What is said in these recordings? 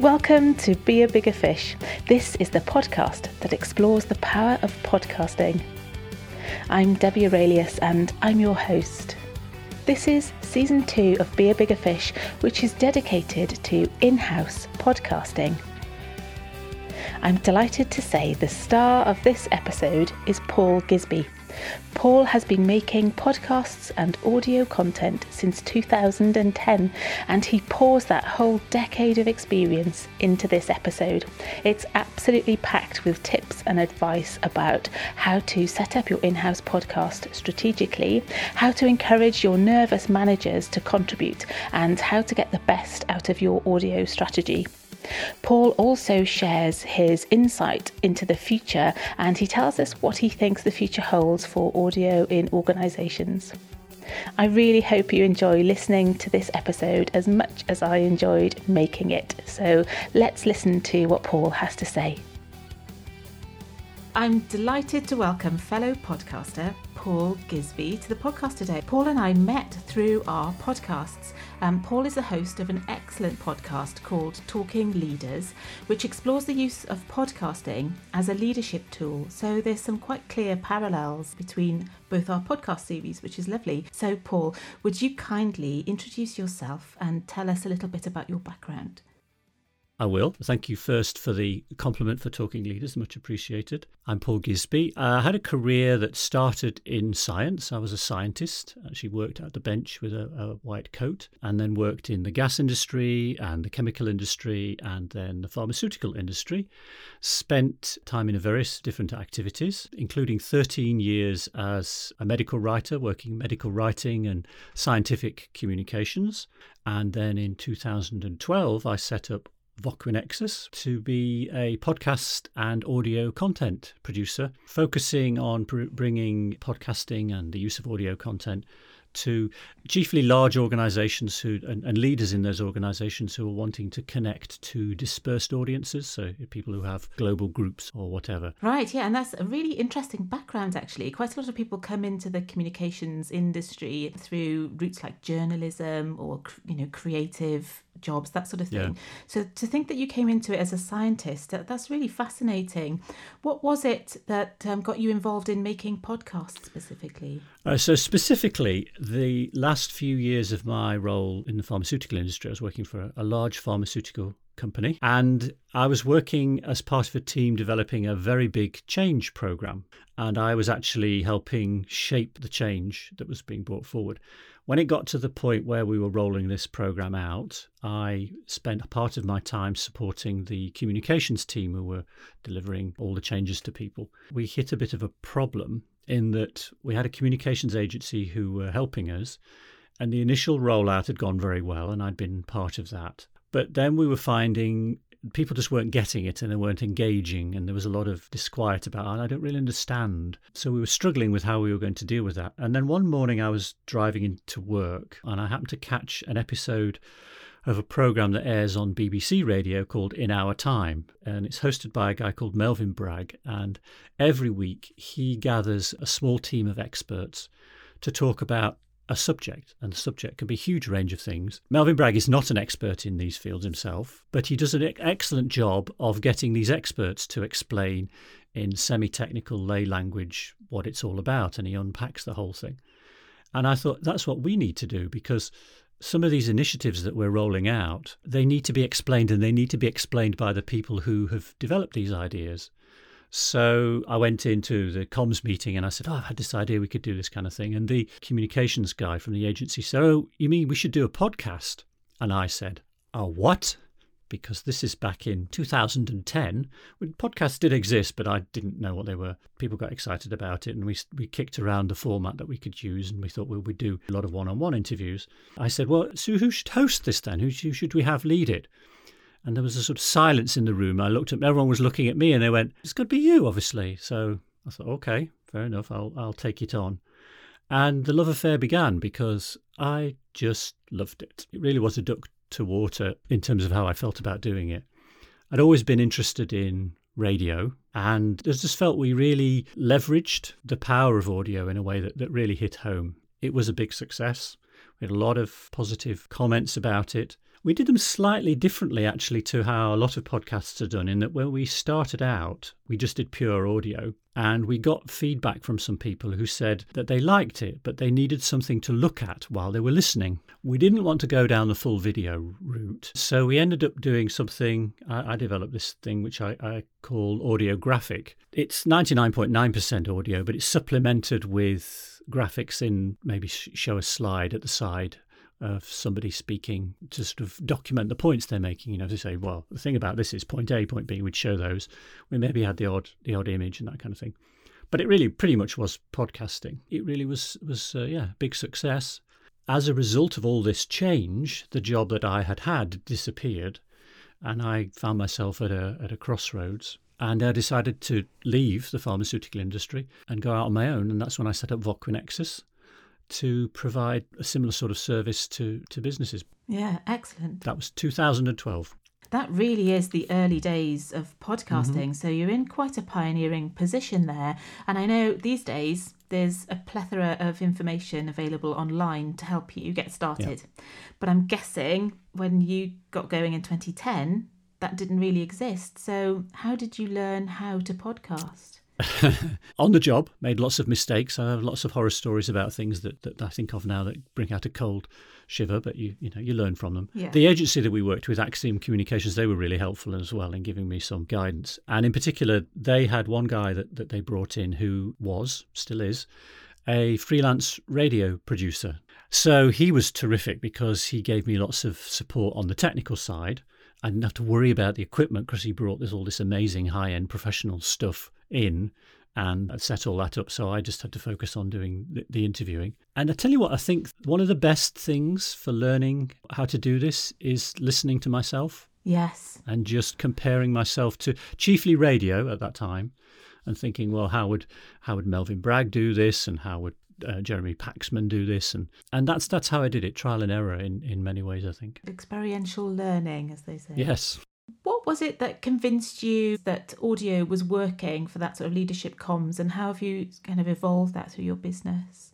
Welcome to Be a Bigger Fish. This is the podcast that explores the power of podcasting. I'm Debbie Aurelius and I'm your host. This is season two of Be a Bigger Fish, which is dedicated to in house podcasting. I'm delighted to say the star of this episode is Paul Gisby. Paul has been making podcasts and audio content since 2010, and he pours that whole decade of experience into this episode. It's absolutely packed with tips and advice about how to set up your in house podcast strategically, how to encourage your nervous managers to contribute, and how to get the best out of your audio strategy. Paul also shares his insight into the future and he tells us what he thinks the future holds for audio in organisations. I really hope you enjoy listening to this episode as much as I enjoyed making it. So let's listen to what Paul has to say. I'm delighted to welcome fellow podcaster Paul Gisby to the podcast today. Paul and I met through our podcasts. Um, Paul is the host of an excellent podcast called Talking Leaders, which explores the use of podcasting as a leadership tool. So there's some quite clear parallels between both our podcast series, which is lovely. So, Paul, would you kindly introduce yourself and tell us a little bit about your background? I will. Thank you first for the compliment for Talking Leaders, much appreciated. I'm Paul Gisby. Uh, I had a career that started in science. I was a scientist, actually worked at the bench with a, a, white coat, and then worked in the gas industry and the chemical industry and then the pharmaceutical industry. Spent time in various different activities, including 13 years as a medical writer, working in medical writing and scientific communications. And then in 2012, I set up VoxNexus to be a podcast and audio content producer, focusing on pr- bringing podcasting and the use of audio content to chiefly large organizations who and, and, leaders in those organizations who are wanting to connect to dispersed audiences so people who have global groups or whatever. Right yeah and that's a really interesting background actually. Quite a lot of people come into the communications industry through routes like journalism or you know creative jobs, that sort of thing. Yeah. So to think that you came into it as a scientist, that, that's really fascinating. What was it that um, got you involved in making podcasts specifically? Uh, so specifically, the last few years of my role in the pharmaceutical industry, I was working for a, a large pharmaceutical company. And I was working as part of a team developing a very big change program. And I was actually helping shape the change that was being brought forward. When it got to the point where we were rolling this program out, I spent a part of my time supporting the communications team who were delivering all the changes to people. We hit a bit of a problem in that we had a communications agency who were helping us, and the initial rollout had gone very well, and I'd been part of that. But then we were finding people just weren't getting it and they weren't engaging, and there was a lot of disquiet about, oh, I don't really understand. So we were struggling with how we were going to deal with that. And then one morning I was driving into work and I happened to catch an episode of a program that airs on BBC Radio called In Our Time. And it's hosted by a guy called Melvyn Bragg. And every week he gathers a small team of experts to talk about a subject, and the subject can be a huge range of things. Melvyn Bragg is not an expert in these fields himself, but he does an excellent job of getting these experts to explain in semi technical lay language what it's all about, and he unpacks the whole thing. And I thought that's what we need to do because some of these initiatives that we're rolling out, they need to be explained and they need to be explained by the people who have developed these ideas. So I went into the comms meeting and I said, Oh, I've had this idea we could do this kind of thing. And the communications guy from the agency said, Oh, you mean we should do a podcast? And I said, Oh, what? Because this is back in 2010 when podcasts did exist, but I didn't know what they were. People got excited about it and we, we kicked around the format that we could use and we thought well, we'd do a lot of one on one interviews. I said, Well, so who should host this then? Who should we have lead it? And there was a sort of silence in the room. I looked at everyone was looking at me and they went, It's got to be you, obviously. So I thought, okay, fair enough, I'll I'll take it on. And the love affair began because I just loved it. It really was a duck to water in terms of how I felt about doing it. I'd always been interested in radio and I just felt we really leveraged the power of audio in a way that, that really hit home. It was a big success. We had a lot of positive comments about it. We did them slightly differently, actually, to how a lot of podcasts are done, in that when we started out, we just did pure audio. And we got feedback from some people who said that they liked it, but they needed something to look at while they were listening. We didn't want to go down the full video route. So we ended up doing something. I, I developed this thing which I, I call audiographic. It's 99.9% audio, but it's supplemented with graphics in maybe show a slide at the side of somebody speaking to sort of document the points they're making. You know, to say, well, the thing about this is point A, point B. We'd show those. We maybe had the odd the odd image and that kind of thing. But it really pretty much was podcasting. It really was was uh, yeah big success. As a result of all this change, the job that I had had disappeared, and I found myself at a at a crossroads. And I decided to leave the pharmaceutical industry and go out on my own. And that's when I set up VoxNexus, to provide a similar sort of service to, to businesses. Yeah, excellent. That was 2012. That really is the early days of podcasting. Mm-hmm. So you're in quite a pioneering position there. And I know these days there's a plethora of information available online to help you get started. Yeah. But I'm guessing when you got going in 2010, that didn't really exist. So how did you learn how to podcast? on the job, made lots of mistakes. I have lots of horror stories about things that, that I think of now that bring out a cold shiver, but you you know you learn from them. Yeah. The agency that we worked with, Axiom Communications, they were really helpful as well in giving me some guidance. And in particular, they had one guy that, that they brought in who was, still is, a freelance radio producer. So he was terrific because he gave me lots of support on the technical side. I didn't have to worry about the equipment because he brought this all this amazing high end professional stuff in and set all that up. So I just had to focus on doing the, the, interviewing. And I tell you what, I think one of the best things for learning how to do this is listening to myself. Yes. And just comparing myself to chiefly radio at that time and thinking, well, how would how would Melvyn Bragg do this and how would uh, Jeremy Paxman do this and and that's that's how I did it trial and error in in many ways I think experiential learning as they say yes what was it that convinced you that audio was working for that sort of leadership comms, and how have you kind of evolved that through your business?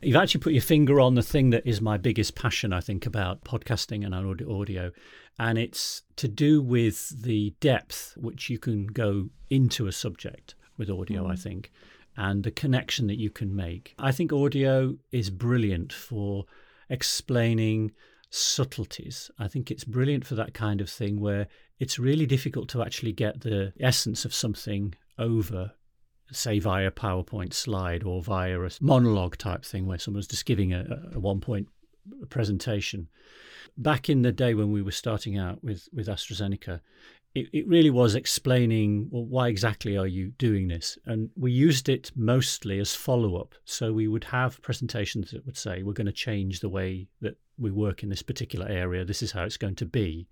You've actually put your finger on the thing that is my biggest passion, I think, about podcasting and audio. And it's to do with the depth which you can go into a subject with audio, mm. I think, and the connection that you can make. I think audio is brilliant for explaining subtleties. I think it's brilliant for that kind of thing where it's really difficult to actually get the essence of something over, say, via a PowerPoint slide or via a monologue type thing where someone's just giving a, a one point presentation. Back in the day when we were starting out with, with AstraZeneca, it, it really was explaining well, why exactly are you doing this? And we used it mostly as follow up. So we would have presentations that would say, we're going to change the way that we work in this particular area. This is how it's going to be.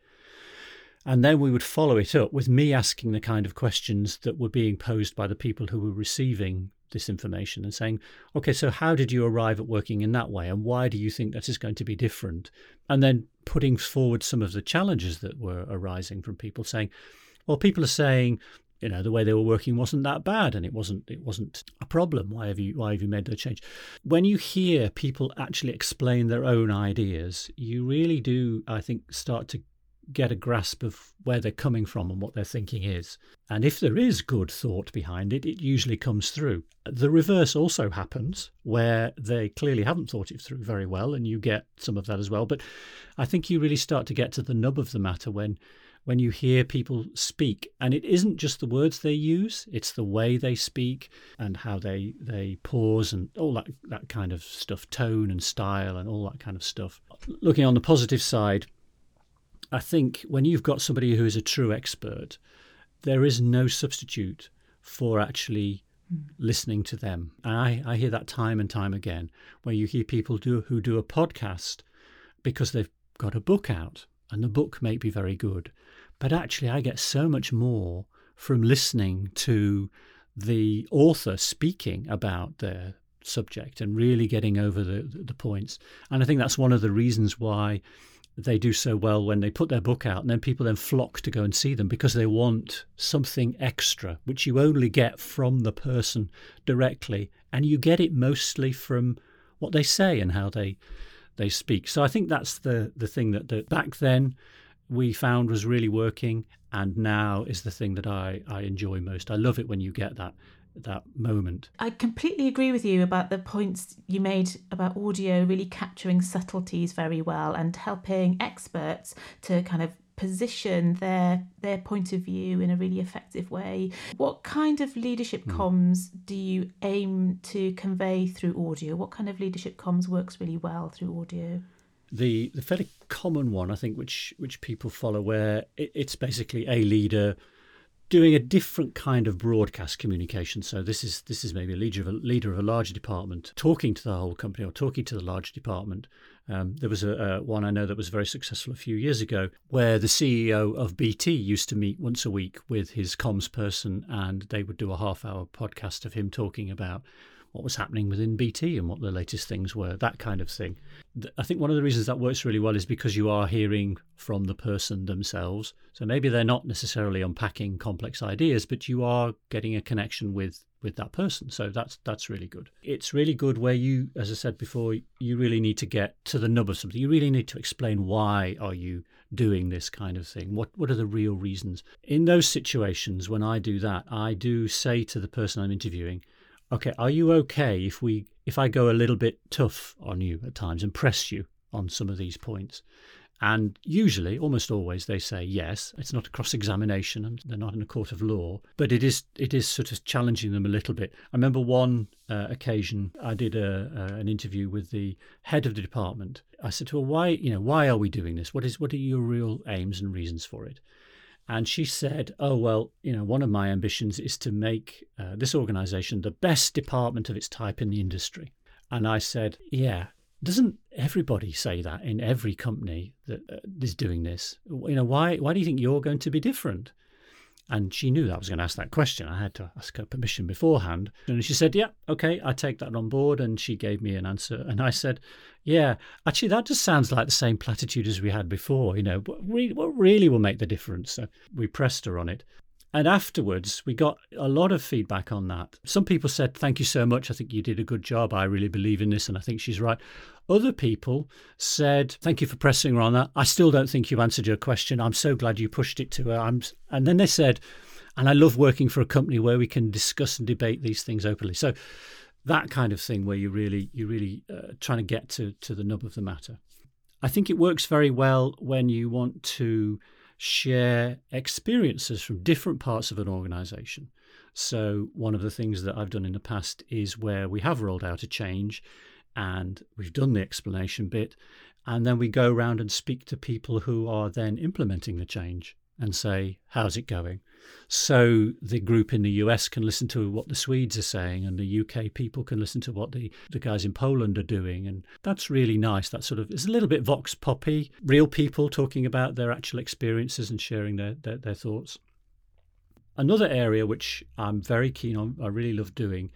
And then we would follow it up with me asking the kind of questions that were being posed by the people who were receiving this information and saying, okay, so how did you arrive at working in that way? And why do you think that is going to be different? And then putting forward some of the challenges that were arising from people saying, well, people are saying, you know, the way they were working wasn't that bad and it wasn't it wasn't a problem. Why have you why have you made the change? When you hear people actually explain their own ideas, you really do, I think, start to get a grasp of where they're coming from and what their thinking is. And if there is good thought behind it, it usually comes through. The reverse also happens, where they clearly haven't thought it through very well, and you get some of that as well. But I think you really start to get to the nub of the matter when when you hear people speak and it isn't just the words they use it's the way they speak and how they they pause and all that that kind of stuff tone and style and all that kind of stuff looking on the positive side I think when you've got somebody who is a true expert, there is no substitute for actually mm. listening to them. And I, I hear that time and time again, where you hear people do who do a podcast because they've got a book out, and the book may be very good. But actually, I get so much more from listening to the author speaking about their subject and really getting over the, the points. And I think that's one of the reasons why they do so well when they put their book out and then people then flock to go and see them because they want something extra which you only get from the person directly and you get it mostly from what they say and how they they speak. So I think that's the the thing that, that back then we found was really working, and now is the thing that I I enjoy most. I love it when you get that that moment. I completely agree with you about the points you made about audio really capturing subtleties very well and helping experts to kind of position their their point of view in a really effective way. What kind of leadership mm. comms do you aim to convey through audio? What kind of leadership comms works really well through audio? The the fairly common one, I think, which which people follow, where it, it's basically a leader doing a different kind of broadcast communication. So this is this is maybe a leader of a leader of a larger department talking to the whole company or talking to the large department. Um, there was a, a, one I know that was very successful a few years ago, where the CEO of BT used to meet once a week with his comms person, and they would do a half-hour podcast of him talking about what was happening within BT and what the latest things were, that kind of thing. I think one of the reasons that works really well is because you are hearing from the person themselves. So maybe they're not necessarily unpacking complex ideas, but you are getting a connection with with that person. So that's that's really good. It's really good where you, as I said before, you really need to get to the nub of something. You really need to explain why are you doing this kind of thing. What what are the real reasons? In those situations, when I do that, I do say to the person I'm interviewing, okay, are you okay if we if I go a little bit tough on you at times and press you on some of these points? And usually, almost always, they say yes. It's not a cross examination and they're not in a court of law, but it is it is sort of challenging them a little bit. I remember one uh, occasion I did a, an interview with the head of the department. I said to her, "Why, you know, why are we doing this? What is what are your real aims and reasons for it?" And she said, Oh, well, you know, one of my ambitions is to make uh, this organization the best department of its type in the industry. And I said, Yeah, doesn't everybody say that in every company that uh, is doing this? You know, why, why do you think you're going to be different? And she knew that I was going to ask that question. I had to ask her permission beforehand. And she said, Yeah, okay, I take that on board. And she gave me an answer. And I said, Yeah, actually, that just sounds like the same platitude as we had before. You know, what really, what really will make the difference? So we pressed her on it. And afterwards, we got a lot of feedback on that. Some people said, Thank you so much. I think you did a good job. I really believe in this. And I think she's right. Other people said, Thank you for pressing her on that. I still don't think you answered your question. I'm so glad you pushed it to her. I'm... And then they said, And I love working for a company where we can discuss and debate these things openly. So that kind of thing where you really, you really uh, trying to get to, to the nub of the matter. I think it works very well when you want to share experiences from different parts of an organization. So, one of the things that I've done in the past is where we have rolled out a change and we've done the explanation bit, and then we go around and speak to people who are then implementing the change and say, How's it going? So the group in the US can listen to what the Swedes are saying, and the UK people can listen to what the, the guys in Poland are doing. And that's really nice. That sort of is a little bit vox poppy, real people talking about their actual experiences and sharing their, their, their thoughts. Another area which I'm very keen on, I really love doing,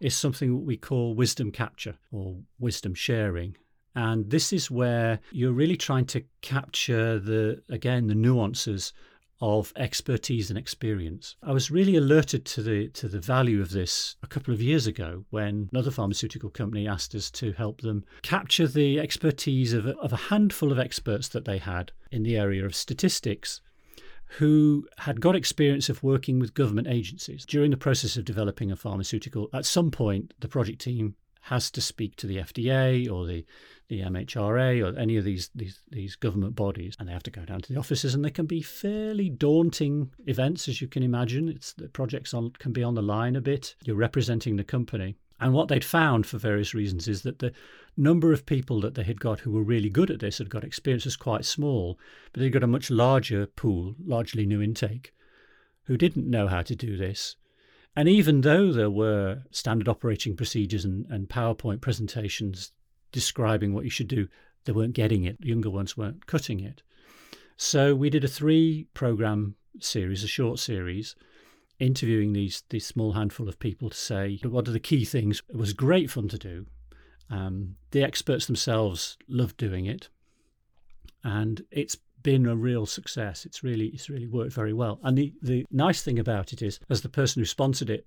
is something we call wisdom capture or wisdom sharing. And this is where you're really trying to capture the, again, the nuances of expertise and experience. I was really alerted to the to the value of this a couple of years ago when another pharmaceutical company asked us to help them capture the expertise of a, of a handful of experts that they had in the area of statistics who had got experience of working with government agencies. During the process of developing a pharmaceutical, at some point, the project team has to speak to the FDA or the, the MHRA or any of these, these, these government bodies, and they have to go down to the offices, and they can be fairly daunting events, as you can imagine. It's the projects on, can be on the line a bit. You're representing the company. And what they'd found for various reasons is that the number of people that they had got who were really good at this had got experience was quite small, but they'd got a much larger pool, largely new intake, who didn't know how to do this. And even though there were standard operating procedures and, and PowerPoint presentations describing what you should do, they weren't getting it. Younger ones weren't cutting it. So we did a three program series, a short series, interviewing these these small handful of people to say what are the key things. It was great fun to do. Um, the experts themselves loved doing it, and it's been a real success. It's really it's really worked very well. And the the nice thing about it is, as the person who sponsored it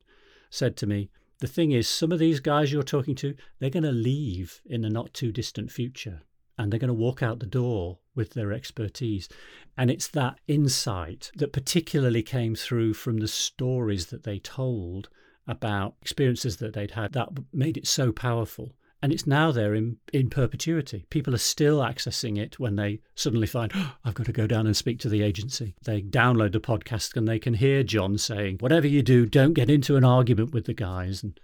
said to me, the thing is, some of these guys you're talking to, they're going to leave in the not too distant future. and they're going to walk out the door with their expertise. And it's that insight that particularly came through from the stories that they told about experiences that they'd had that made it so powerful. And it's now there in, in perpetuity. People are still accessing it when they suddenly find, oh, I've got to go down and speak to the agency. They download the podcast and they can hear John saying, whatever you do, don't get into an argument with the guys. And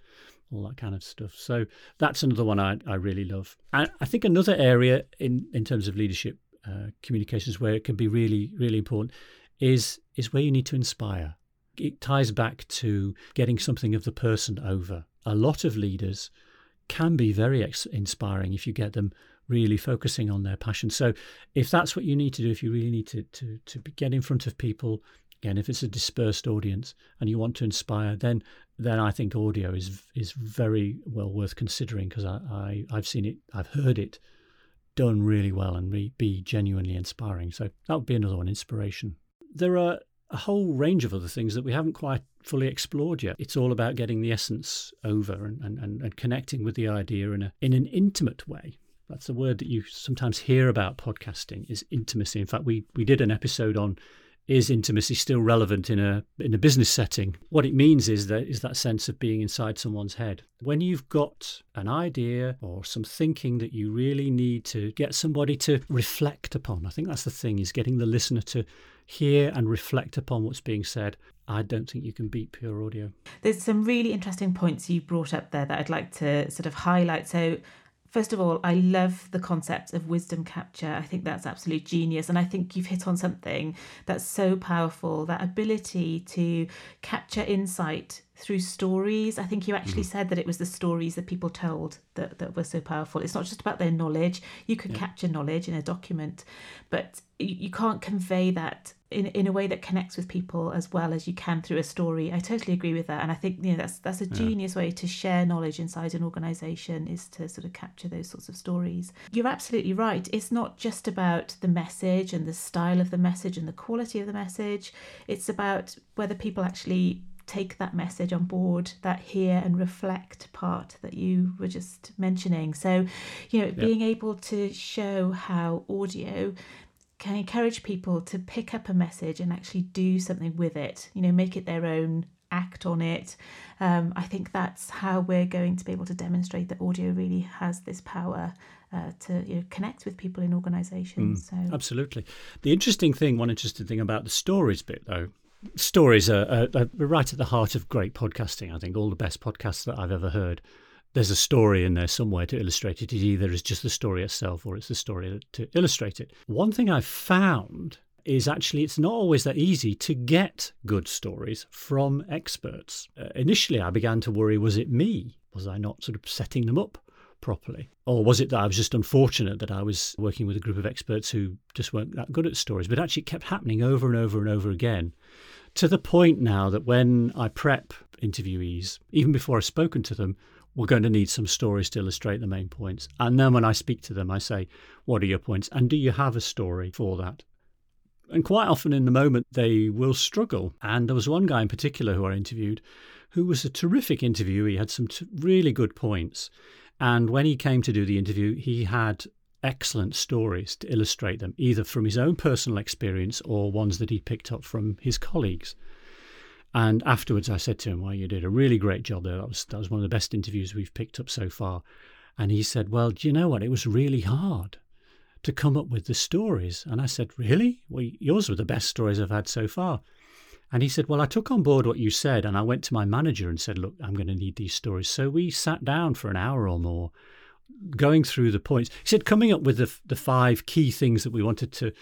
all that kind of stuff. So that's another one I, I really love. And I think another area in, in terms of leadership uh, communications where it can be really, really important is is where you need to inspire. It ties back to getting something of the person over. A lot of leaders can be very ex- inspiring if you get them really focusing on their passion. So if that's what you need to do, if you really need to to to get in front of people, again, if it's a dispersed audience and you want to inspire, then then I think audio is is very well worth considering because I, I I've seen it, I've heard it done really well and re, be genuinely inspiring. So that would be another one, inspiration. There are a whole range of other things that we haven't quite fully explored yet. It's all about getting the essence over and, and, and connecting with the idea in a in an intimate way. That's a word that you sometimes hear about podcasting is intimacy. In fact, we we did an episode on is intimacy still relevant in a in a business setting? What it means is that is that sense of being inside someone's head. When you've got an idea or some thinking that you really need to get somebody to reflect upon, I think that's the thing is getting the listener to hear and reflect upon what's being said. I don't think you can beat pure audio. There's some really interesting points you brought up there that I'd like to sort of highlight. So First of all, I love the concept of wisdom capture. I think that's absolute genius. And I think you've hit on something that's so powerful that ability to capture insight through stories. I think you actually mm. said that it was the stories that people told that, that were so powerful. It's not just about their knowledge. You can yeah. capture knowledge in a document, but you, you can't convey that in in a way that connects with people as well as you can through a story. I totally agree with that, and I think you know that's that's a genius way to share knowledge inside an organisation is to sort of capture those sorts of stories. You're absolutely right. It's not just about the message and the style of the message and the quality of the message. It's about whether people actually take that message on board, that hear and reflect part that you were just mentioning. So, you know, being able to show how audio can encourage people to pick up a message and actually do something with it, you know, make it their own, act on it. Um, I think that's how we're going to be able to demonstrate that audio really has this power uh, to you know, connect with people in organisations. Mm, so absolutely, the interesting thing, one interesting thing about the stories bit though. Stories are, are, are right at the heart of great podcasting. I think all the best podcasts that I've ever heard there's a story in there somewhere to illustrate it. It either is just the story itself or it's the story to illustrate it. One thing I've found is actually it's not always that easy to get good stories from experts. Uh, initially, I began to worry was it me? Was I not sort of setting them up properly? Or was it that I was just unfortunate that I was working with a group of experts who just weren't that good at stories? But actually, it kept happening over and over and over again to the point now that when I prep interviewees, even before I've spoken to them, we're going to need some stories to illustrate the main points. And then when I speak to them, I say, What are your points? And do you have a story for that? And quite often in the moment, they will struggle. And there was one guy in particular who I interviewed who was a terrific interview. He had some t- really good points. And when he came to do the interview, he had excellent stories to illustrate them, either from his own personal experience or ones that he picked up from his colleagues. And afterwards, I said to him, "Well, you did a really great job there. That was that was one of the best interviews we've picked up so far." And he said, "Well, do you know what? It was really hard to come up with the stories." And I said, "Really? Well, yours were the best stories I've had so far." And he said, Well, I took on board what you said, and I went to my manager and said, Look, I'm going to need these stories. So we sat down for an hour or more going through the points. He said, coming up with the, the five key things that we wanted to,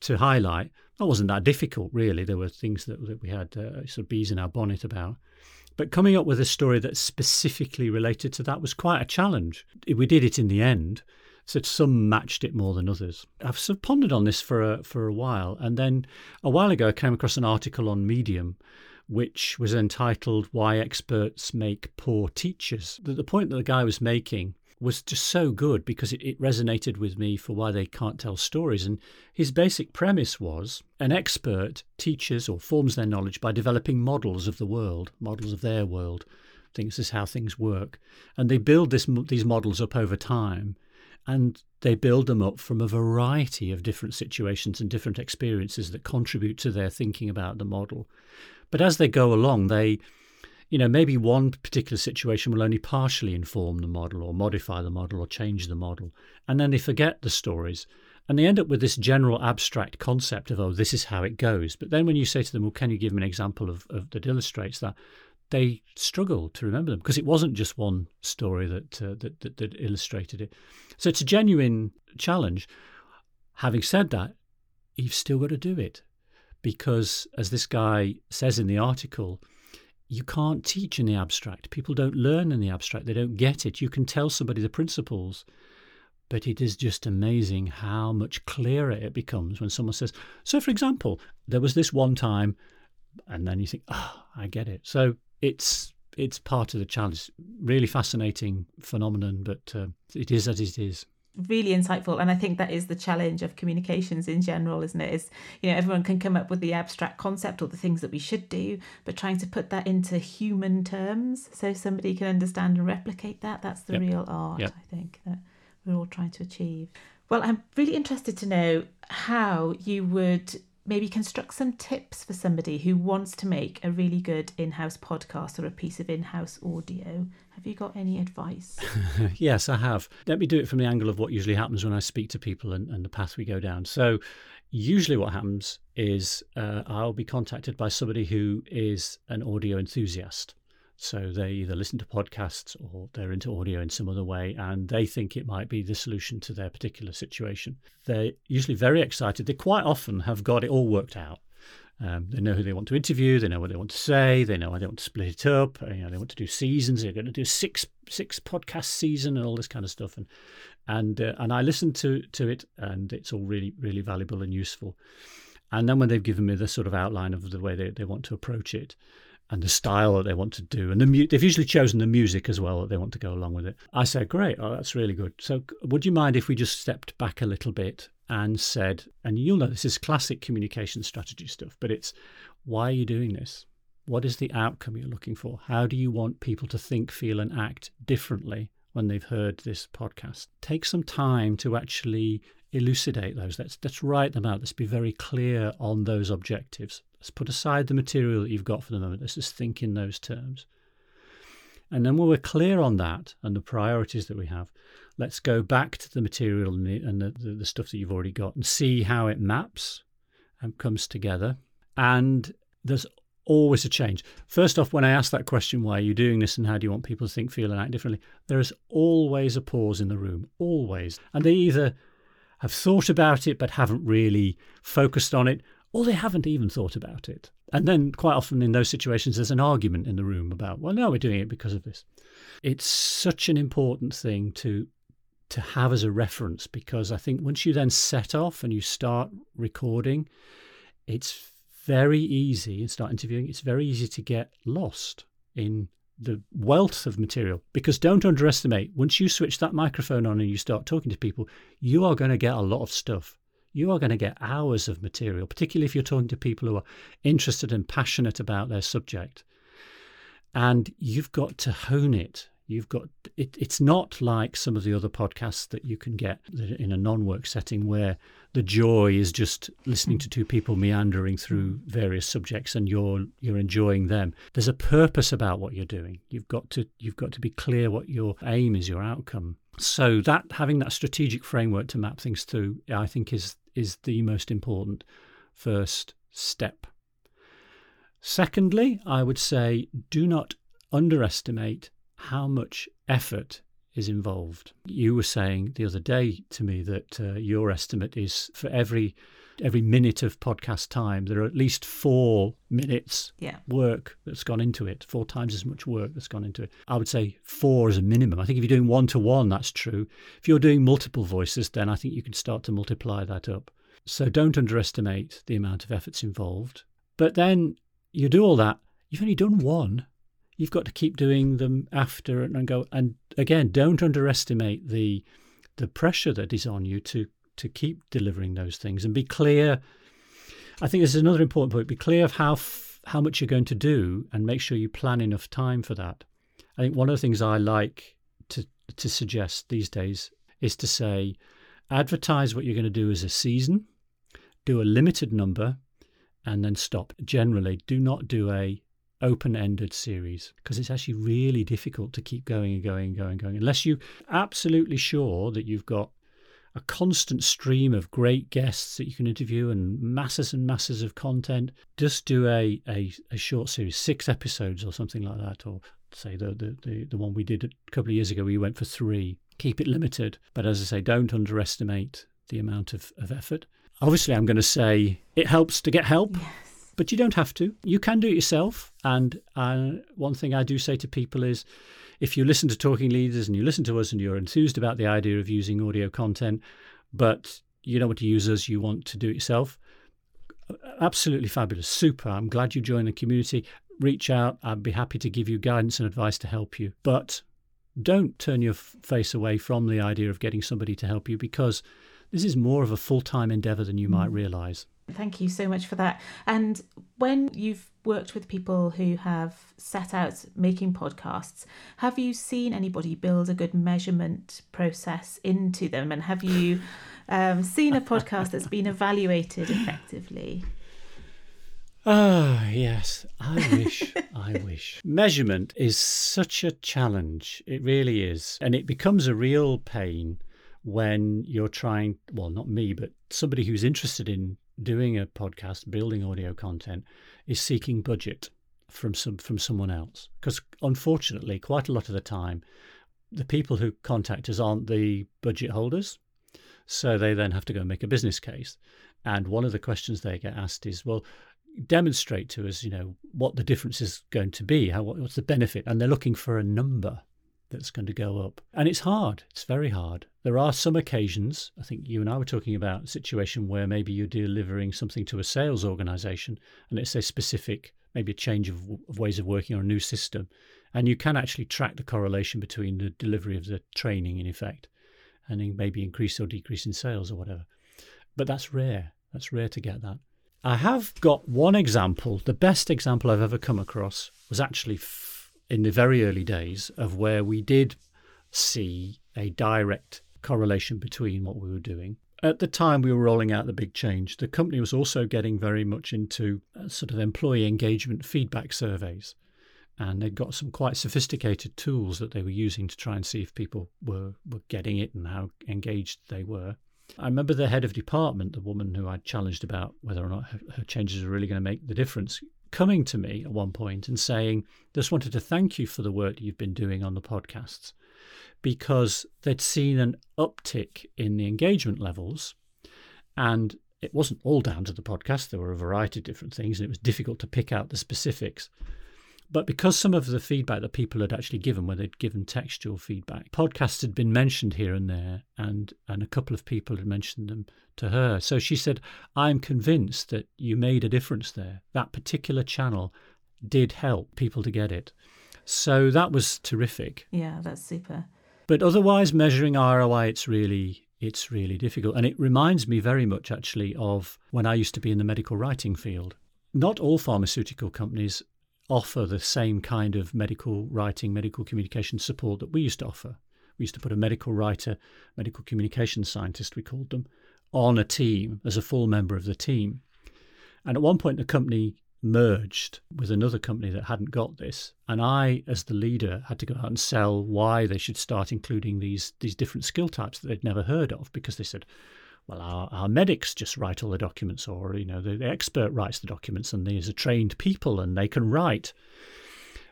to highlight that wasn't that difficult, really. There were things that, that we had uh, sort of bees in our bonnet about. But coming up with a story that specifically related to that was quite a challenge. We did it in the end. So some matched it more than others. I've sort of pondered on this for a, for a while. And then a while ago, I came across an article on Medium which was entitled Why Experts Make Poor Teachers. The, the point that the guy was making was just so good because it, it, resonated with me for why they can't tell stories. And his basic premise was an expert teaches or forms their knowledge by developing models of the world, models of their world. Thinks this is how things work. And they build this, these models up over time. and they build them up from a variety of different situations and different experiences that contribute to their thinking about the model. But as they go along, they, you know, maybe one particular situation will only partially inform the model or modify the model or change the model. And then they forget the stories. And they end up with this general abstract concept of, oh, this is how it goes. But then when you say to them, well, can you give me an example of, of that illustrates that? They struggle to remember them because it wasn't just one story that, uh, that, that, that illustrated it. So it's a genuine challenge. Having said that, you've still got to do it because, as this guy says in the article, you can't teach in the abstract. People don't learn in the abstract, they don't get it. You can tell somebody the principles, but it is just amazing how much clearer it becomes when someone says, So, for example, there was this one time, and then you think, Oh, I get it. So it's it's part of the challenge. Really fascinating phenomenon, but uh, it is as it is really insightful and i think that is the challenge of communications in general isn't it is you know everyone can come up with the abstract concept or the things that we should do but trying to put that into human terms so somebody can understand and replicate that that's the yep. real art yep. i think that we're all trying to achieve well i'm really interested to know how you would maybe construct some tips for somebody who wants to make a really good in-house podcast or a piece of in-house audio. Have you got any advice? Yes i have. Let me do it from the angle of what usually happens when i speak to people and, and the path we go down. So usually what happens is uh, i'll be contacted by somebody who is an audio enthusiast so they either listen to podcasts or they're into audio in some other way and they think it might be the solution to their particular situation. They're usually very excited. They quite often have got it all worked out. Um, they know who they want to interview. They know what they want to say. They know how they want to split it up. You know, they want to do seasons. They're going to do six six podcast season and all this kind of stuff. And and uh, and I listen to to it, and it's all really really valuable and useful. And then when they've given me the sort of outline of the way they, they want to approach it, and the style that they want to do. And the mu- they've usually chosen the music as well that they want to go along with it. I said, Great, oh, that's really good. So, would you mind if we just stepped back a little bit and said, and you'll know this is classic communication strategy stuff, but it's why are you doing this? What is the outcome you're looking for? How do you want people to think, feel, and act differently when they've heard this podcast? Take some time to actually elucidate those. Let's, let's write them out. Let's be very clear on those objectives. Let's put aside the material that you've got for the moment. Let's just think in those terms. And then when we're clear on that and the priorities that we have, let's go back to the material and the, and the, the, the stuff that you've already got and see how it maps and comes together. And there's always a change. First off, when I ask that question, why are you doing this and how do you want people to think, feel, and act differently, there is always a pause in the room, always. And they either have thought about it but haven't really focused on it, or they haven't even thought about it. And then, quite often in those situations, there's an argument in the room about, well, no, we're doing it because of this. It's such an important thing to to have as a reference because I think once you then set off and you start recording, it's very easy and start interviewing. It's very easy to get lost in the wealth of material because don't underestimate once you switch that microphone on and you start talking to people you are going to get a lot of stuff. You are going to get hours of material particularly if you're talking to people who are interested and passionate about their subject. And you've got to hone it. You've got it, it's not like some of the other podcasts that you can get in a non-work setting where the joy is just listening hmm. to two people meandering through various subjects and you're you're enjoying them. There's a purpose about what you're doing. You've got to you've got to be clear what your aim is, your outcome. So that having that strategic framework to map things through, I think is is the most important first step. Secondly, I would say do not underestimate how much effort is involved. You were saying the other day to me that uh, your estimate is for every every minute of podcast time, there are at least four minutes yeah. work that's gone into it, four times as much work that's gone into it. I would say four as a minimum. I think if you're doing one to one, that's true. If you're doing multiple voices, then I think you can start to multiply that up. So don't underestimate the amount of efforts involved. But then you do all that, you've only done one you've got to keep doing them after and go. And again, don't underestimate the the pressure that is on you to to keep delivering those things and be clear. I think this is another important point. Be clear of how f- how much you're going to do and make sure you plan enough time for that. I think one of the things I like to to suggest these days is to say, advertise what you're going to do as a season, do a limited number, and then stop. Generally, do not do a open-ended series because it's actually really difficult to keep going and going and going and going unless you're absolutely sure that you've got a constant stream of great guests that you can interview and masses and masses of content. Just do a, a, a short series, six episodes or something like that, or say the, the, the, the one we did a couple of years ago, we went for three. Keep it limited. But as I say, don't underestimate the amount of, of effort. Obviously, I'm going to say it helps to get help. Yes. But you don't have to. You can do it yourself. And uh, one thing I do say to people is if you listen to Talking Leaders and you listen to us and you're enthused about the idea of using audio content, but you don't want to use us, you want to do it yourself, absolutely fabulous. Super. I'm glad you joined the community. Reach out. I'd be happy to give you guidance and advice to help you. But don't turn your face away from the idea of getting somebody to help you because this is more of a full time endeavor than you might mm. realize. Thank you so much for that. And when you've worked with people who have set out making podcasts, have you seen anybody build a good measurement process into them? And have you um, seen a podcast that's been evaluated effectively? Ah, oh, yes. I wish. I wish. Measurement is such a challenge. It really is. And it becomes a real pain when you're trying, well, not me, but somebody who's interested in doing a podcast, building audio content, is seeking budget from some from someone else. Because unfortunately, quite a lot of the time, the people who contact us aren't the budget holders, so they then have to go and make a business case. And one of the questions they get asked is, well, demonstrate to us, you know, what the difference is going to be, how what's the benefit, and they're looking for a number that's going to go up. And it's hard. It's very hard. There are some occasions, I think you and I were talking about a situation where maybe you're delivering something to a sales organization and it's a specific, maybe a change of, of ways of working or a new system. And you can actually track the correlation between the delivery of the training, in effect, and maybe increase or decrease in sales or whatever. But that's rare. That's rare to get that. I have got one example. The best example I've ever come across was actually in the very early days of where we did see a direct correlation between what we were doing. At the time we were rolling out the big change, the company was also getting very much into uh, sort of employee engagement feedback surveys. And they'd got some quite sophisticated tools that they were using to try and see if people were, were getting it and how engaged they were. I remember the head of department, the woman who I challenged about whether or not her, her changes were really going to make the difference, coming to me at one point and saying, just wanted to thank you for the work you've been doing on the podcasts because they'd seen an uptick in the engagement levels. And it wasn't all down to the podcast, there were a variety of different things, and it was difficult to pick out the specifics. But because some of the feedback that people had actually given, where they'd given textual feedback, podcasts had been mentioned here and there, and, and a couple of people had mentioned them to her. So she said, I'm convinced that you made a difference there. That particular channel did help people to get it. So that was terrific. Yeah, that's super. But otherwise, measuring ROI, it's really it's really difficult. And it reminds me very much actually of when I used to be in the medical writing field. Not all pharmaceutical companies offer the same kind of medical writing, medical communication support that we used to offer. We used to put a medical writer, medical communication scientist, we called them, on a team as a full member of the team. And at one point, the company merged with another company that hadn't got this. And I, as the leader, had to go out and sell why they should start including these, these different skill types that they'd never heard of because they said, well, our, our medics just write all the documents, or you know, the, the expert writes the documents, and these are trained people, and they can write.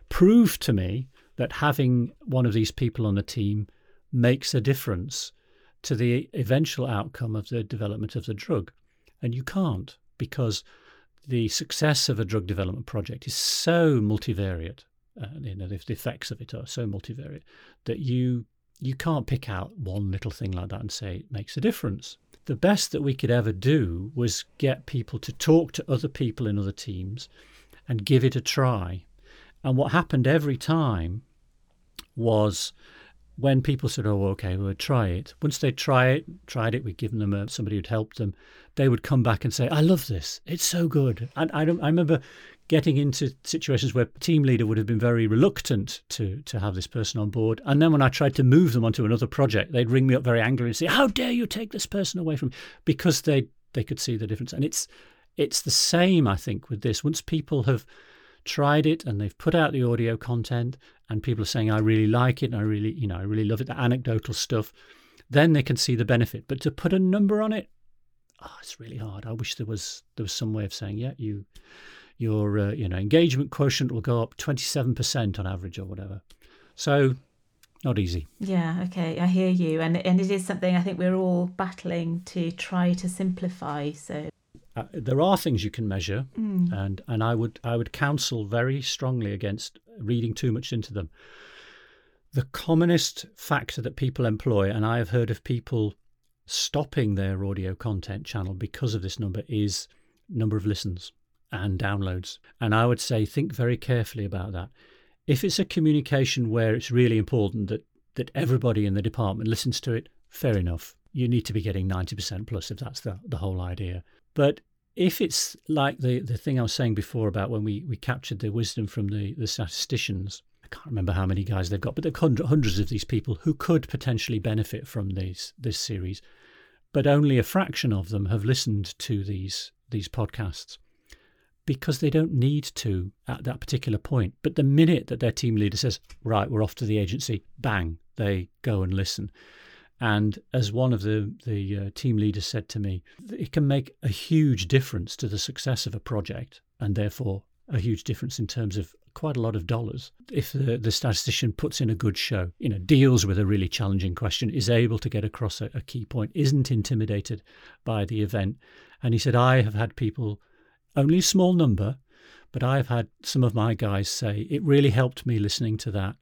Prove to me that having one of these people on the team makes a difference to the eventual outcome of the development of the drug, and you can't because the success of a drug development project is so multivariate. Uh, you know, the, the effects of it are so multivariate that you you can't pick out one little thing like that and say it makes a difference the best that we could ever do was get people to talk to other people in other teams and give it a try. And what happened every time was when people said, "Oh, okay, we'll try it." Once they try it, tried it, we'd given them a, somebody who'd helped them. They would come back and say, "I love this. It's so good." And I, I remember getting into situations where team leader would have been very reluctant to to have this person on board. And then when I tried to move them onto another project, they'd ring me up very angrily and say, "How dare you take this person away from?" Me? Because they they could see the difference. And it's it's the same, I think, with this. Once people have tried it and they've put out the audio content and people are saying, I really like it and I really, you know, I really love it, the anecdotal stuff, then they can see the benefit. But to put a number on it, oh, it's really hard. I wish there was there was some way of saying, yeah, you your uh, you know engagement quotient will go up 27% on average or whatever. So not easy. Yeah, okay, I hear you, and and it is something I think we're all battling to try to simplify. So uh, there are things you can measure, mm. and and I would I would counsel very strongly against reading too much into them. The commonest factor that people employ, and I have heard of people stopping their audio content channel because of this number, is number of listens and downloads. And I would say think very carefully about that. If it's a communication where it's really important that, that everybody in the department listens to it, fair enough. You need to be getting 90% plus if that's the, the whole idea. But if it's like the, the thing I was saying before about when we, we captured the wisdom from the, the statisticians, I can't remember how many guys they've got, but there are hundreds of these people who could potentially benefit from these this series, but only a fraction of them have listened to these these podcasts because they don't need to at that particular point. But the minute that their team leader says, right, we're off to the agency, bang, they go and listen. And as one of the, the uh, team leaders said to me, it can make a huge difference to the success of a project and therefore a huge difference in terms of quite a lot of dollars. If the, the statistician puts in a good show, you know, deals with a really challenging question, is able to get across a, a key point, isn't intimidated by the event. And he said, I have had people only a small number, but I've had some of my guys say it really helped me listening to that.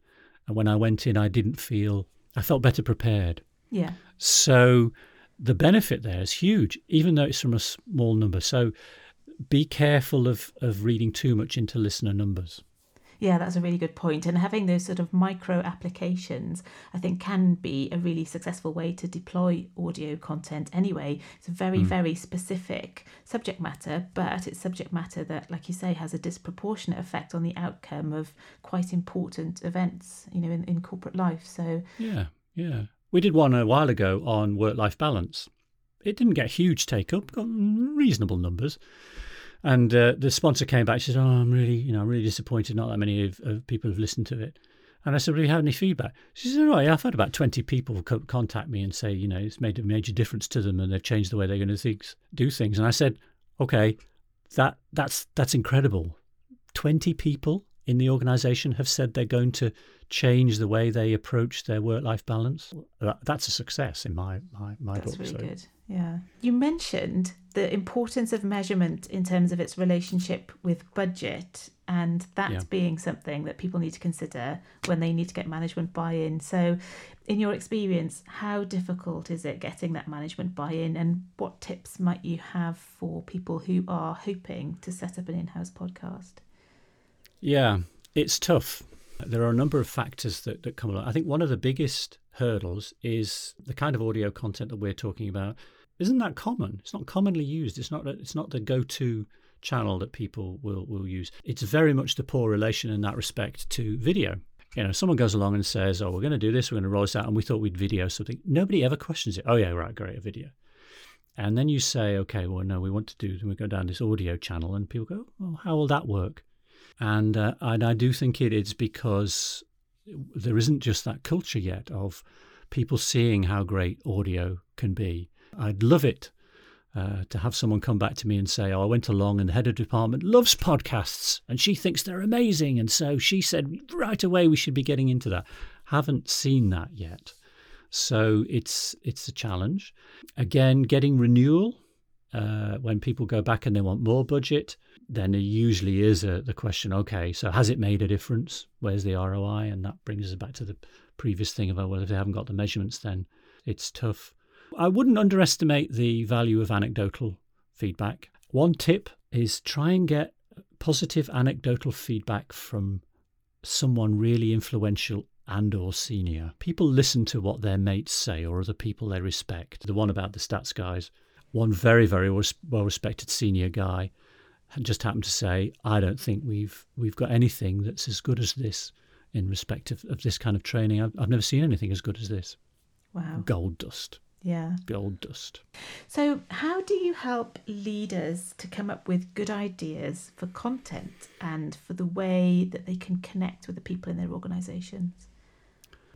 And when I went in, I didn't feel, I felt better prepared. Yeah. So the benefit there is huge, even though it's from a small number. So be careful of, of reading too much into listener numbers. Yeah, that's a really good point. And having those sort of micro applications, I think, can be a really successful way to deploy audio content anyway. It's a very, mm. very specific subject matter, but it's subject matter that, like you say, has a disproportionate effect on the outcome of quite important events, you know, in, in corporate life. So, yeah, yeah. We did one a while ago on work life balance. It didn't get huge take up, got reasonable numbers. And uh, the sponsor came back. She said, "Oh, I'm really, you know, I'm really disappointed. Not that many of, of people have listened to it." And I said, "Have you had any feedback?" She said, "Oh, yeah, I've had about 20 people co- contact me and say, you know, it's made a major difference to them, and they've changed the way they're going to think, do things." And I said, "Okay, that that's that's incredible. 20 people in the organisation have said they're going to change the way they approach their work-life balance. That's a success in my my my That's book." really so. good. Yeah. You mentioned the importance of measurement in terms of its relationship with budget and that yeah. being something that people need to consider when they need to get management buy-in. So in your experience, how difficult is it getting that management buy-in and what tips might you have for people who are hoping to set up an in-house podcast? Yeah, it's tough. There are a number of factors that, that come along. I think one of the biggest hurdles is the kind of audio content that we're talking about isn't that common? It's not commonly used. It's not. It's not the go-to channel that people will will use. It's very much the poor relation in that respect to video. You know, someone goes along and says, "Oh, we're going to do this. We're going to roll this out," and we thought we'd video something. Nobody ever questions it. Oh yeah, right, great, a video. And then you say, "Okay, well, no, we want to do. Then we go down this audio channel," and people go, "Oh, how will that work?" And uh, and I do think it is because there isn't just that culture yet of people seeing how great audio can be I'd love it uh, to have someone come back to me and say, Oh, I went along and the head of department loves podcasts and she thinks they're amazing. And so she said right away we should be getting into that. Haven't seen that yet. So it's it's a challenge. Again, getting renewal. Uh, when people go back and they want more budget, then there usually is a, the question, okay, so has it made a difference? Where's the ROI? And that brings us back to the previous thing about well, if they haven't got the measurements, then it's tough. I wouldn't underestimate the value of anecdotal feedback. One tip is try and get positive anecdotal feedback from someone really influential and or senior. People listen to what their mates say or other people they respect. The one about the stats guys, one very very well respected senior guy just happened to say, I don't think we've we've got anything that's as good as this in respect of, of this kind of training. I've, I've never seen anything as good as this. Wow. Gold dust. Yeah. Gold dust. So, how do you help leaders to come up with good ideas for content and for the way that they can connect with the people in their organisations?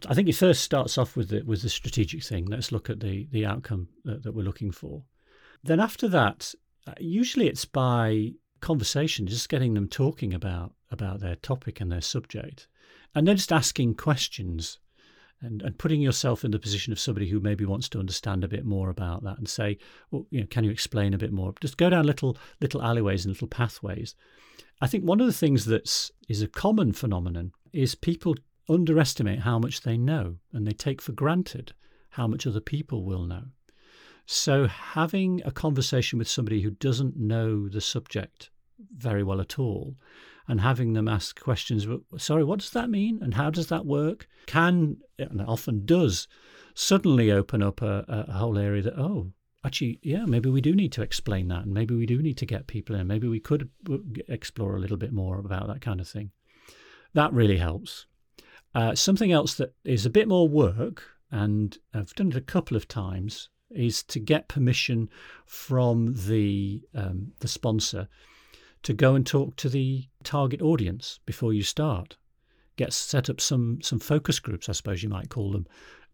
I think it first starts off with the, with the strategic thing. Let's look at the, the outcome that, that we're looking for. Then after that, uh, usually it's by conversation, just getting them talking about about their topic and their subject, and then just asking questions and, and putting yourself in the position of somebody who maybe wants to understand a bit more about that and say, well, you know, can you explain a bit more? Just go down little little alleyways and little pathways. I think one of the things that's is a common phenomenon is people underestimate how much they know and they take for granted how much other people will know. So having a conversation with somebody who doesn't know the subject very well at all and having them ask questions sorry what does that mean? And how does that work? can and often does suddenly open up a, a whole area that oh actually yeah maybe we do need to explain that and maybe we do need to get people in maybe we could explore a little bit more about that kind of thing. That really helps. Uh, something else that is a bit more work and i've done it a couple of times is to get permission from the um, the sponsor to go and talk to the target audience before you start. Get set up some some focus groups, I suppose you might call them,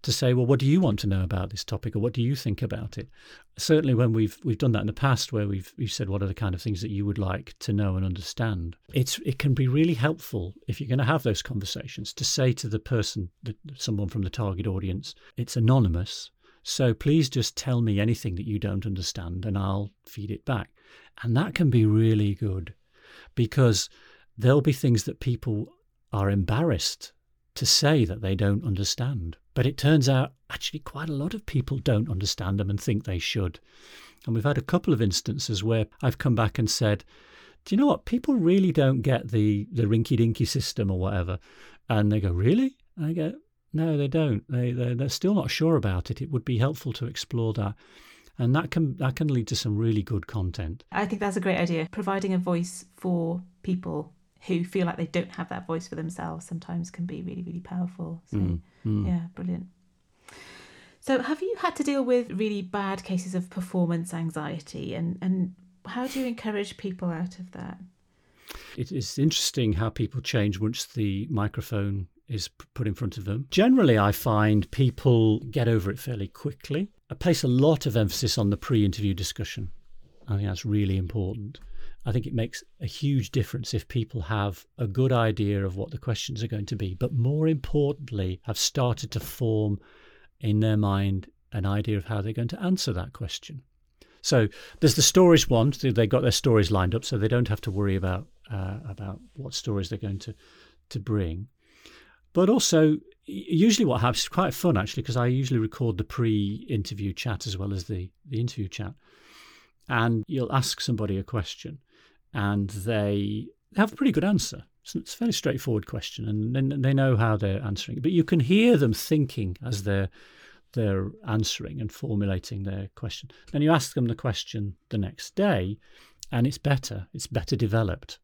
to say, well, what do you want to know about this topic, or what do you think about it? Certainly, when we've we've done that in the past, where we've we've said what are the kind of things that you would like to know and understand, it's it can be really helpful if you're going to have those conversations to say to the person, someone from the target audience, it's anonymous, so please just tell me anything that you don't understand, and I'll feed it back. And that can be really good because there'll be things that people are embarrassed to say that they don't understand. But it turns out actually quite a lot of people don't understand them and think they should. And we've had a couple of instances where I've come back and said, do you know what? People really don't get the, the rinky dinky system or whatever. And they go, really? And I go, no, they don't. They, they're, they're still not sure about it. It would be helpful to explore that and that can that can lead to some really good content. I think that's a great idea. Providing a voice for people who feel like they don't have that voice for themselves sometimes can be really really powerful. So mm, mm. yeah, brilliant. So have you had to deal with really bad cases of performance anxiety and and how do you encourage people out of that? It is interesting how people change once the microphone is put in front of them. Generally, I find people get over it fairly quickly. I place a lot of emphasis on the pre interview discussion. I think that's really important. I think it makes a huge difference if people have a good idea of what the questions are going to be, but more importantly, have started to form in their mind an idea of how they're going to answer that question. So there's the stories one; they've got their stories lined up, so they don't have to worry about uh, about what stories they're going to to bring. But also, usually what happens is quite fun actually, because I usually record the pre-interview chat as well as the the interview chat, and you'll ask somebody a question, and they have a pretty good answer. It's a fairly straightforward question, and then they know how they're answering. But you can hear them thinking as they're they're answering and formulating their question. Then you ask them the question the next day, and it's better. It's better developed.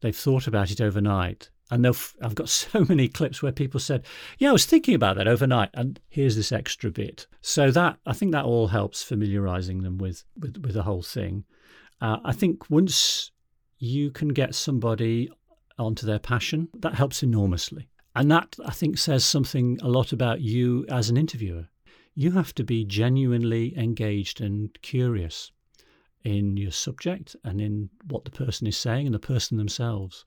They've thought about it overnight and I've got so many clips where people said, "Yeah, I was thinking about that overnight, and here's this extra bit." So that I think that all helps familiarising them with, with with the whole thing. Uh, I think once you can get somebody onto their passion, that helps enormously, and that I think says something a lot about you as an interviewer. You have to be genuinely engaged and curious in your subject and in what the person is saying and the person themselves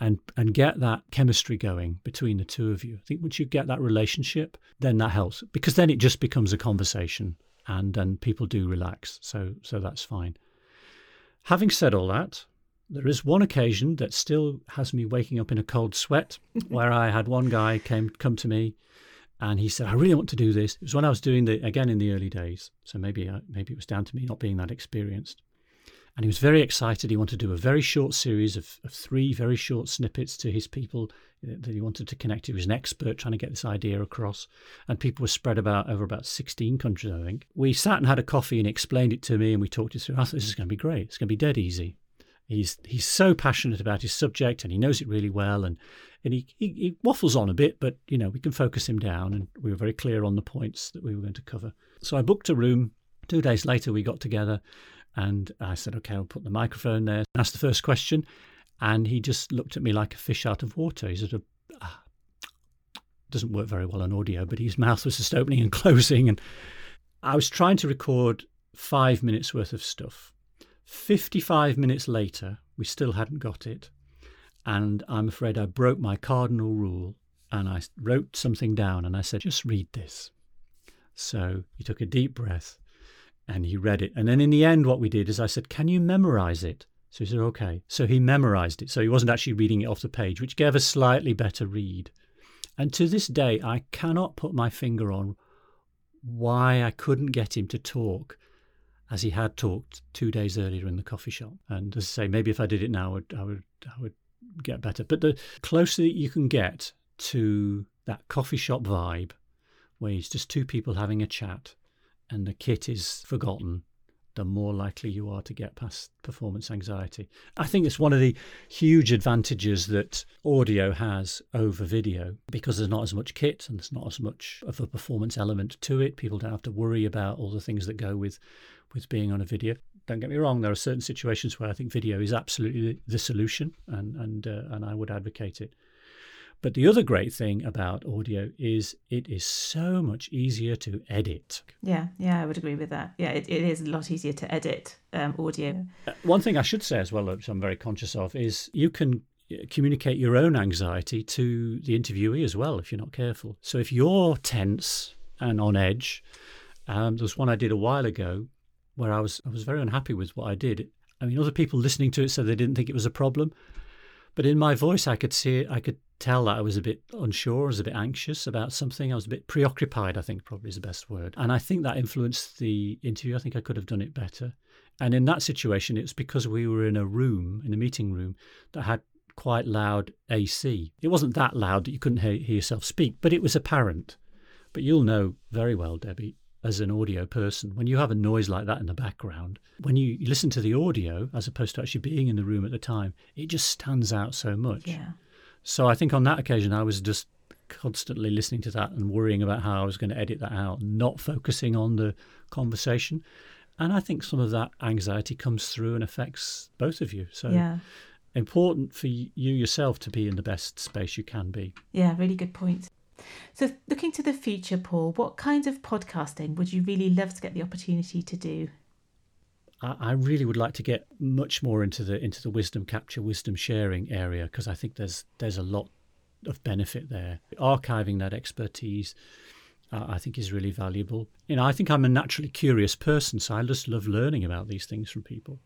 and and get that chemistry going between the two of you. I think once you get that relationship, then that helps because then it just becomes a conversation and and people do relax. So so that's fine. Having said all that, there is one occasion that still has me waking up in a cold sweat where I had one guy came come to me and he said, "I really want to do this." It was when I was doing the again in the early days, so maybe uh, maybe it was down to me not being that experienced. And he was very excited. He wanted to do a very short series of, of three very short snippets to his people uh, that he wanted to connect to. He was an expert trying to get this idea across. And people were spread about over about 16 countries, I think. We sat and had a coffee and explained it to me and we talked it through. I thought this is going to be great. It's going to be dead easy. He's he's so passionate about his subject and he knows it really well and and he, he, he waffles on a bit, but you know we can focus him down and we were very clear on the points that we were going to cover. So I booked a room. Two days later we got together, and I said, okay, I'll put the microphone there. Asked the first question, and he just looked at me like a fish out of water. He sort of ah, doesn't work very well on audio, but his mouth was just opening and closing, and I was trying to record five minutes worth of stuff. 55 minutes later, we still hadn't got it. And I'm afraid I broke my cardinal rule and I wrote something down and I said, just read this. So he took a deep breath and he read it. And then in the end, what we did is I said, Can you memorize it? So he said, Okay. So he memorized it. So he wasn't actually reading it off the page, which gave a slightly better read. And to this day, I cannot put my finger on why I couldn't get him to talk as he had talked two days earlier in the coffee shop. And as I say, maybe if I did it now, I would, I would, I would get better. But the closer that you can get to that coffee shop vibe, where it's just two people having a chat and the kit is forgotten, the more likely you are to get past performance anxiety. I think it's one of the huge advantages that audio has over video because there's not as much kit and there's not as much of a performance element to it. People don't have to worry about all the things that go with with being on a video. Don't get me wrong, there are certain situations where I think video is absolutely the solution and and uh, and I would advocate it. But the other great thing about audio is it is so much easier to edit. Yeah, yeah, I would agree with that. Yeah, it, it is a lot easier to edit um, audio. Uh, one thing I should say as well, which I'm very conscious of, is you can uh, communicate your own anxiety to the interviewee as well if you're not careful. So if you're tense and on edge, um, there was one I did a while ago where I was I was very unhappy with what I did. I mean, other people listening to it said they didn't think it was a problem, but in my voice, I could see it. I could tell that I was a bit unsure, I was a bit anxious about something. I was a bit preoccupied, I think probably is the best word. And I think that influenced the interview. I think I could have done it better. And in that situation, it was because we were in a room, in a meeting room, that had quite loud AC. It wasn't that loud that you couldn't hear, hear yourself speak, but it was apparent. But you'll know very well, Debbie, as an audio person, when you have a noise like that in the background, when you listen to the audio as opposed to actually being in the room at the time, it just stands out so much. Yeah. So I think on that occasion, I was just constantly listening to that and worrying about how I was going to edit that out, not focusing on the conversation. And I think some of that anxiety comes through and affects both of you. So yeah. important for you yourself to be in the best space you can be. Yeah, really good point. So, looking to the future, Paul, what kind of podcasting would you really love to get the opportunity to do? I really would like to get much more into the into the wisdom capture, wisdom sharing area because I think there's there's a lot of benefit there. Archiving that expertise, uh, I think, is really valuable. You know, I think I'm a naturally curious person, so I just love learning about these things from people.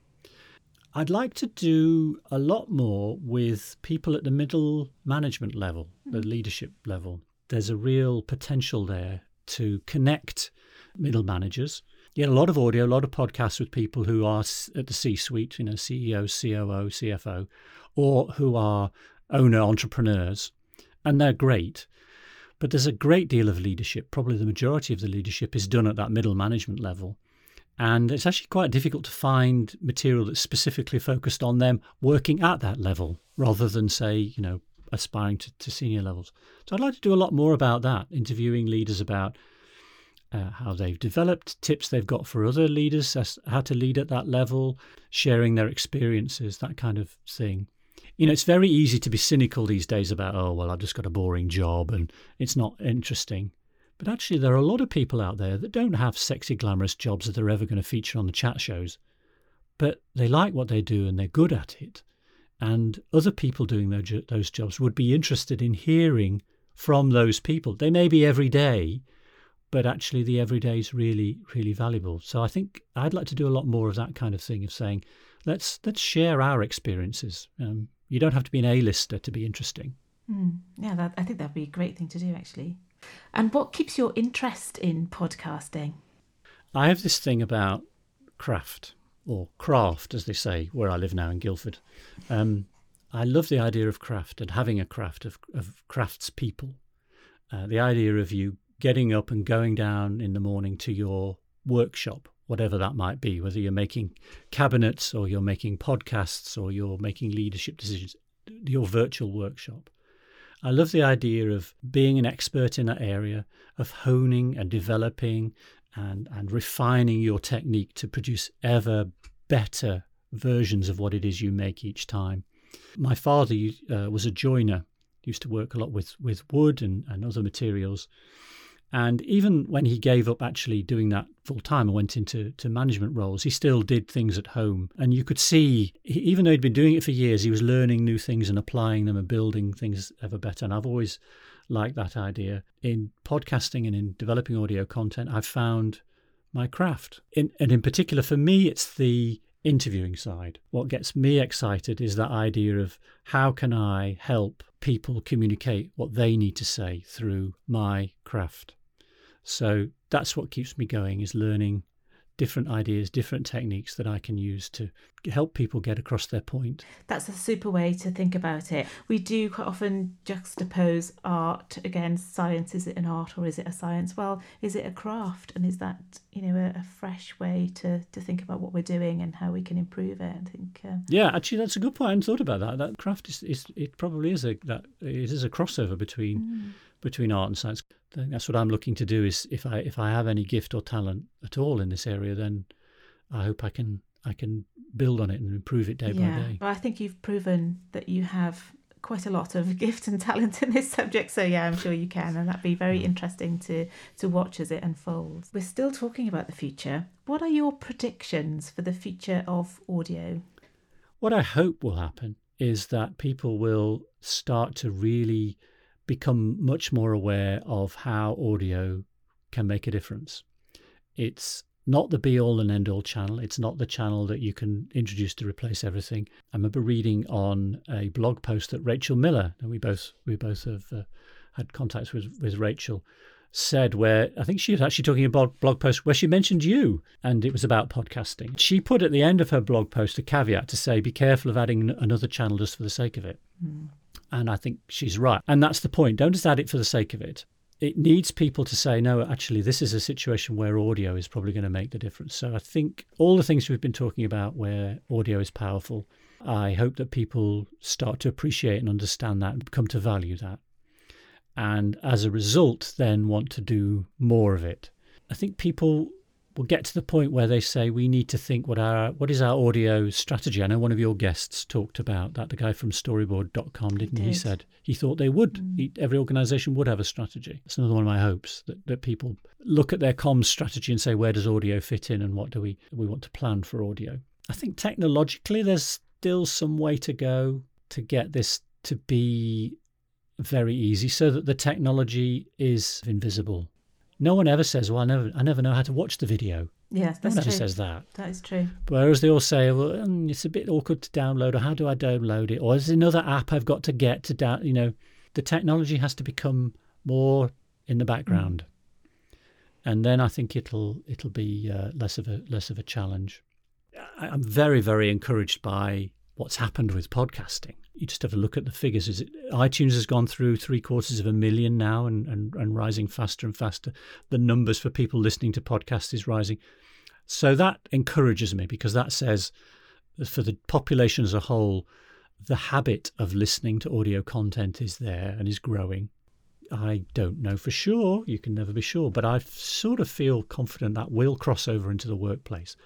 I'd like to do a lot more with people at the middle management level, the leadership level. There's a real potential there to connect middle managers get a lot of audio, a lot of podcasts with people who are at the C-suite, you know, CEO, COO, CFO, or who are owner entrepreneurs, and they're great. But there's a great deal of leadership. Probably the majority of the leadership is done at that middle management level. And it's actually quite difficult to find material that's specifically focused on them working at that level rather than, say, you know, aspiring to, to senior levels. So I'd like to do a lot more about that, interviewing leaders about uh, how they've developed, tips they've got for other leaders, as how to lead at that level, sharing their experiences, that kind of thing. You know, it's very easy to be cynical these days about, oh, well, I've just got a boring job and it's not interesting. But actually, there are a lot of people out there that don't have sexy, glamorous jobs that are ever going to feature on the chat shows, but they like what they do and they're good at it. And other people doing those jobs would be interested in hearing from those people. They may be every day, but actually the everyday is really really valuable. So i think i'd like to do a lot more of that kind of thing of saying let's let's share our experiences. Um, you don't have to be an a-lister to be interesting. Mm, yeah that, i think that'd be a great thing to do actually. And what keeps your interest in podcasting? I have this thing about craft or craft as they say where i live now in guildford. Um, i love the idea of craft and having a craft of, of craftspeople. Uh, the idea of you getting up and going down in the morning to your workshop whatever that might be, whether you're making cabinets or you're making podcasts or you're making leadership decisions, your virtual workshop. I love the idea of being an expert in that area, of honing and developing and, and refining your technique to produce ever better versions of what it is you make each time. My father uh, was a joiner, used to work a lot with, with wood and, and other materials. And even when he gave up actually doing that full time and went into to management roles, he still did things at home. And you could see, even though he'd been doing it for years, he was learning new things and applying them and building things ever better. And I've always liked that idea. In podcasting and in developing audio content, I've found my craft. In, and in particular, for me, it's the interviewing side. What gets me excited is that idea of how can I help people communicate what they need to say through my craft. So that's what keeps me going is learning different ideas, different techniques that I can use to help people get across their point. That's a super way to think about it. We do quite often juxtapose art against science. Is it an art or is it a science? Well, is it a craft? And is that you know a, a fresh way to to think about what we're doing and how we can improve it? I think. Uh... Yeah, actually, that's a good point. I hadn't thought about that. That craft is, is it probably is a that it is a crossover between. Mm between art and science. That's what I'm looking to do. Is if I if I have any gift or talent at all in this area, then I hope I can I can build on it and improve it day yeah. by day. Well, I think you've proven that you have quite a lot of gift and talent in this subject. So yeah, I'm sure you can, and that'd be very mm. interesting to to watch as it unfolds. We're still talking about the future. What are your predictions for the future of audio? What I hope will happen is that people will start to really become much more aware of how audio can make a difference. It's not the be all and end all channel. It's not the channel that you can introduce to replace everything. I remember reading on a blog post that Rachel Miller, and we both we both have uh, had contacts with with Rachel, said where I think she was actually talking about blog post where she mentioned you, and it was about podcasting. She put at the end of her blog post a caveat to say, "Be careful of adding another channel just for the sake of it." Mm. And I think she's right. And that's the point. Don't just add it for the sake of it. It needs people to say, no, actually, this is a situation where audio is probably going to make the difference. So I think all the things we've been talking about where audio is powerful, I hope that people start to appreciate and understand that and come to value that. And as a result, then want to do more of it. I think people will get to the point where they say we need to think what our what is our audio strategy. I know one of your guests talked about that. The guy from Storyboard.com, didn't he? Did. He said he thought they would. Mm. He, every organisation would have a strategy. That's another one of my hopes that, that people look at their comms strategy and say where does audio fit in and what do we we want to plan for audio. I think technologically there's still some way to go to get this to be very easy so that the technology is invisible no one ever says, "Well, I never, I never know how to watch the video." Yes, that's no one true. ever says that. That is true. Whereas they all say, "Well, mm, it's a bit awkward to download," or "How do I download it?" or "Is there another app I've got to get to down?" You know, the technology has to become more in the background, mm. and then I think it'll it'll be uh, less of a less of a challenge. I'm very very encouraged by what's happened with podcasting. You just have to look at the figures. Is it, iTunes has gone through three quarters of a million now and, and, and rising faster and faster. The numbers for people listening to podcasts is rising. So that encourages me because that says for the population as a whole, the habit of listening to audio content is there and is growing. I don't know for sure. You can never be sure, but I sort of feel confident that will cross over into the workplace.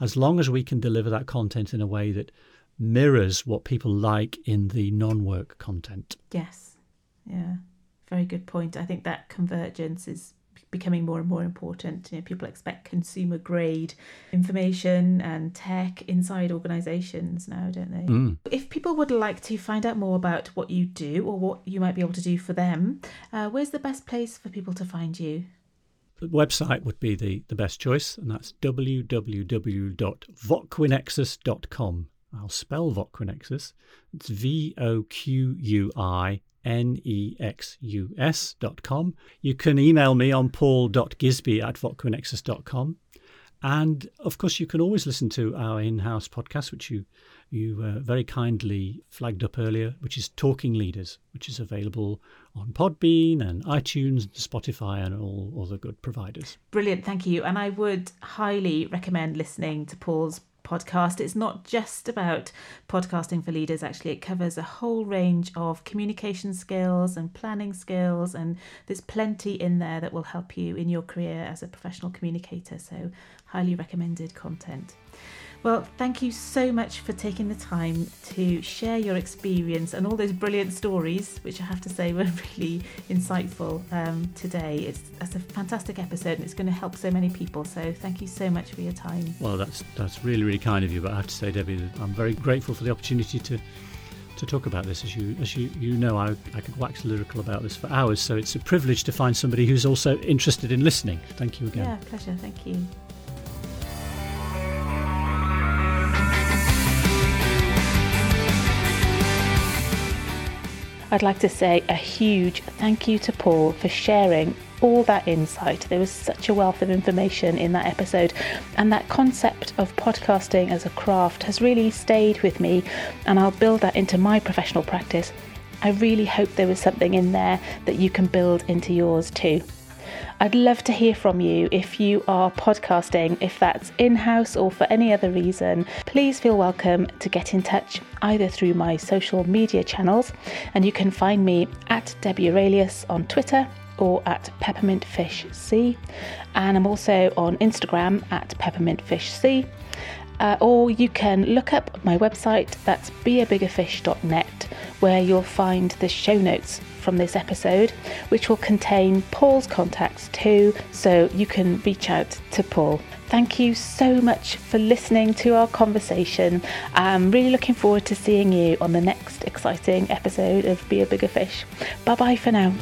As long as we can deliver that content in a way that mirrors what people like in the non work content. Yes. Yeah. Very good point. I think that convergence is becoming more and more important. You know, people expect consumer grade information and tech inside organizations now, don't they? Mm. If people would like to find out more about what you do or what you might be able to do for them, uh, where's the best place for people to find you? The website would be the, the best choice, and that's www.voxnexus.com. I'll spell VoxNexus. It's V O Q U I N E X U S dot com. You can email me on paul.gisby at voxnexus.com. And of course, you can always listen to our in house podcast, which you, you uh, very kindly flagged up earlier, which is Talking Leaders, which is available on Podbean and iTunes, and Spotify, and all other good providers. Brilliant, thank you. And I would highly recommend listening to Paul's podcast. It's not just about podcasting for leaders, actually, it covers a whole range of communication skills and planning skills, and there's plenty in there that will help you in your career as a professional communicator. So, highly recommended content. Well, thank you so much for taking the time to share your experience and all those brilliant stories, which I have to say were really insightful um, today. It's, it's a fantastic episode and it's going to help so many people. So thank you so much for your time. Well, that's that's really really kind of you. But I have to say, Debbie, I'm very grateful for the opportunity to to talk about this. As you as you, you know, I, I could wax lyrical about this for hours. So it's a privilege to find somebody who's also interested in listening. Thank you again. Yeah, pleasure. Thank you. I'd like to say a huge thank you to Paul for sharing all that insight. There was such a wealth of information in that episode, and that concept of podcasting as a craft has really stayed with me, and I'll build that into my professional practice. I really hope there was something in there that you can build into yours too. I'd love to hear from you if you are podcasting, if that's in house or for any other reason. Please feel welcome to get in touch either through my social media channels, and you can find me at Debbie Aurelius on Twitter or at peppermintfishc. And I'm also on Instagram at peppermintfishc. Uh, or you can look up my website, that's beabiggerfish.net, where you'll find the show notes from this episode, which will contain Paul's contacts too, so you can reach out to Paul. Thank you so much for listening to our conversation. I'm really looking forward to seeing you on the next exciting episode of Be a Bigger Fish. Bye bye for now.